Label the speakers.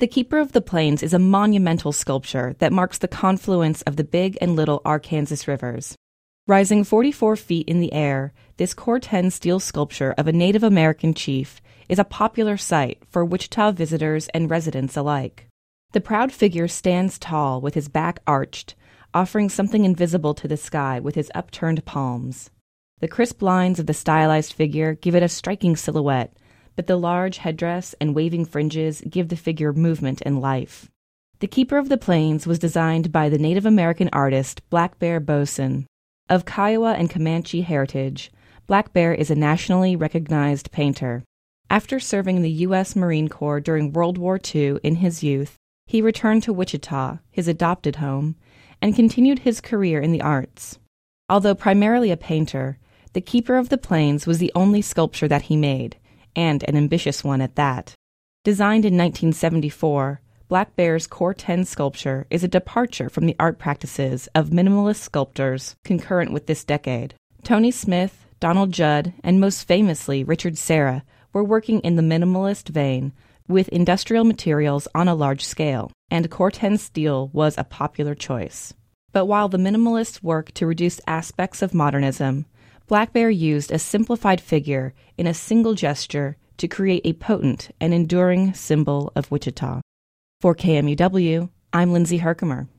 Speaker 1: The Keeper of the Plains is a monumental sculpture that marks the confluence of the Big and Little Arkansas rivers. Rising 44 feet in the air, this Cor-Ten steel sculpture of a Native American chief is a popular sight for Wichita visitors and residents alike. The proud figure stands tall with his back arched, offering something invisible to the sky with his upturned palms. The crisp lines of the stylized figure give it a striking silhouette, but the large headdress and waving fringes give the figure movement and life. The Keeper of the Plains was designed by the Native American artist Blackbear Bosin. Of Kiowa and Comanche heritage, Black Bear is a nationally recognized painter. After serving the U.S. Marine Corps during World War II in his youth, he returned to Wichita, his adopted home, and continued his career in the arts. Although primarily a painter, the Keeper of the Plains was the only sculpture that he made, and an ambitious one at that. Designed in 1974, Blackbear's Cor-Ten sculpture is a departure from the art practices of minimalist sculptors concurrent with this decade. Tony Smith, Donald Judd, and most famously Richard Serra were working in the minimalist vein with industrial materials on a large scale, and Cor-Ten steel was a popular choice. But while the minimalists worked to reduce aspects of modernism, Blackbear used a simplified figure in a single gesture to create a potent and enduring symbol of Wichita. For KMUW, I'm Lindsay Herkimer.